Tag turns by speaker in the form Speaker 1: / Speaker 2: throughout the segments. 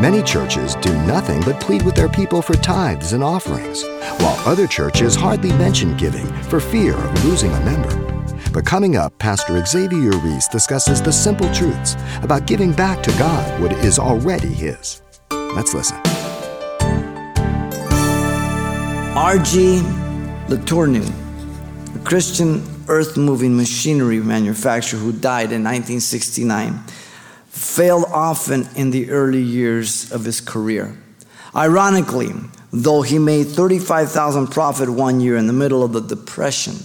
Speaker 1: Many churches do nothing but plead with their people for tithes and offerings, while other churches hardly mention giving for fear of losing a member. But coming up, Pastor Xavier Ries discusses the simple truths about giving back to God what is already His. Let's listen.
Speaker 2: R.G. Letourneau, a Christian earth moving machinery manufacturer who died in 1969 failed often in the early years of his career. Ironically, though he made 35,000 profit one year in the middle of the depression,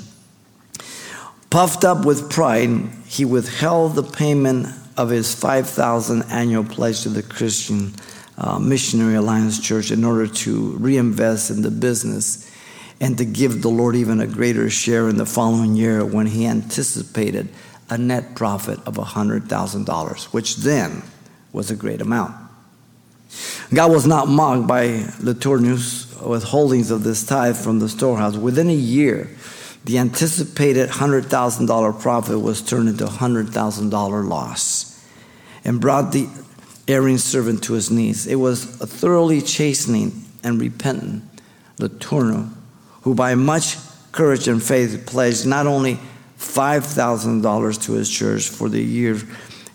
Speaker 2: puffed up with pride, he withheld the payment of his 5,000 annual pledge to the Christian uh, Missionary Alliance Church in order to reinvest in the business and to give the Lord even a greater share in the following year when he anticipated a net profit of $100,000, which then was a great amount. God was not mocked by Letourneau's withholdings of this tithe from the storehouse. Within a year, the anticipated $100,000 profit was turned into a $100,000 loss and brought the erring servant to his knees. It was a thoroughly chastening and repentant Letourneau who, by much courage and faith, pledged not only $5,000 to his church for the year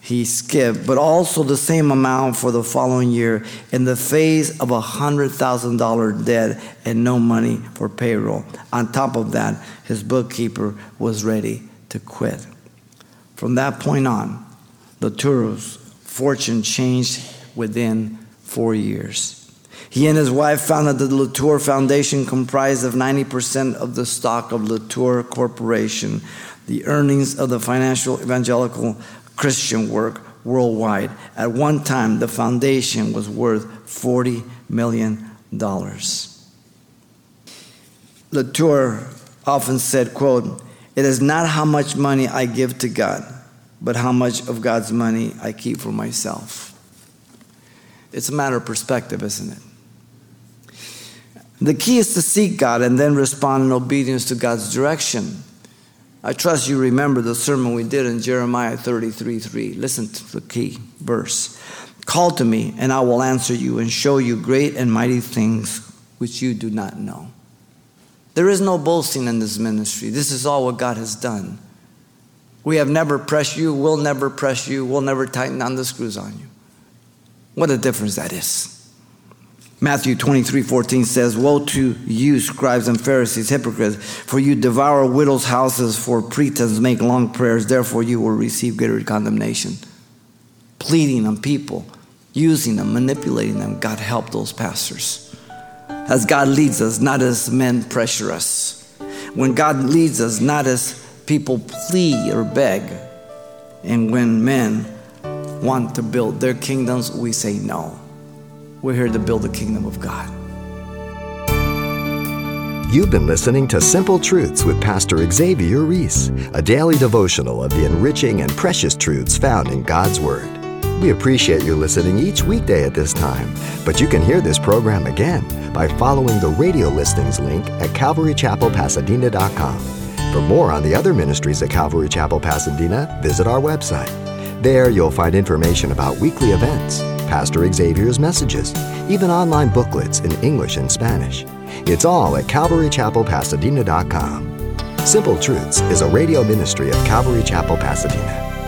Speaker 2: he skipped, but also the same amount for the following year in the face of a $100,000 debt and no money for payroll. On top of that, his bookkeeper was ready to quit. From that point on, Letourneau's fortune changed within four years. He and his wife founded the Latour Foundation, comprised of 90% of the stock of Latour Corporation, the earnings of the financial evangelical Christian work worldwide. At one time, the foundation was worth $40 million. Latour often said, quote, it is not how much money I give to God, but how much of God's money I keep for myself. It's a matter of perspective, isn't it? The key is to seek God and then respond in obedience to God's direction. I trust you remember the sermon we did in Jeremiah 33 3. Listen to the key verse. Call to me, and I will answer you and show you great and mighty things which you do not know. There is no boasting in this ministry. This is all what God has done. We have never pressed you, we'll never press you, we'll never tighten on the screws on you. What a difference that is. Matthew 23 14 says, Woe to you, scribes and Pharisees, hypocrites, for you devour widows' houses for pretense, make long prayers, therefore you will receive greater condemnation. Pleading on people, using them, manipulating them. God help those pastors. As God leads us, not as men pressure us. When God leads us, not as people plead or beg. And when men want to build their kingdoms, we say no. We're here to build the kingdom of God.
Speaker 1: You've been listening to Simple Truths with Pastor Xavier Ries, a daily devotional of the enriching and precious truths found in God's Word. We appreciate you listening each weekday at this time, but you can hear this program again by following the radio listings link at calvarychapelpasadena.com. For more on the other ministries at Calvary Chapel Pasadena, visit our website. There you'll find information about weekly events Pastor Xavier's messages, even online booklets in English and Spanish. It's all at CalvaryChapelPasadena.com. Simple Truths is a radio ministry of Calvary Chapel, Pasadena.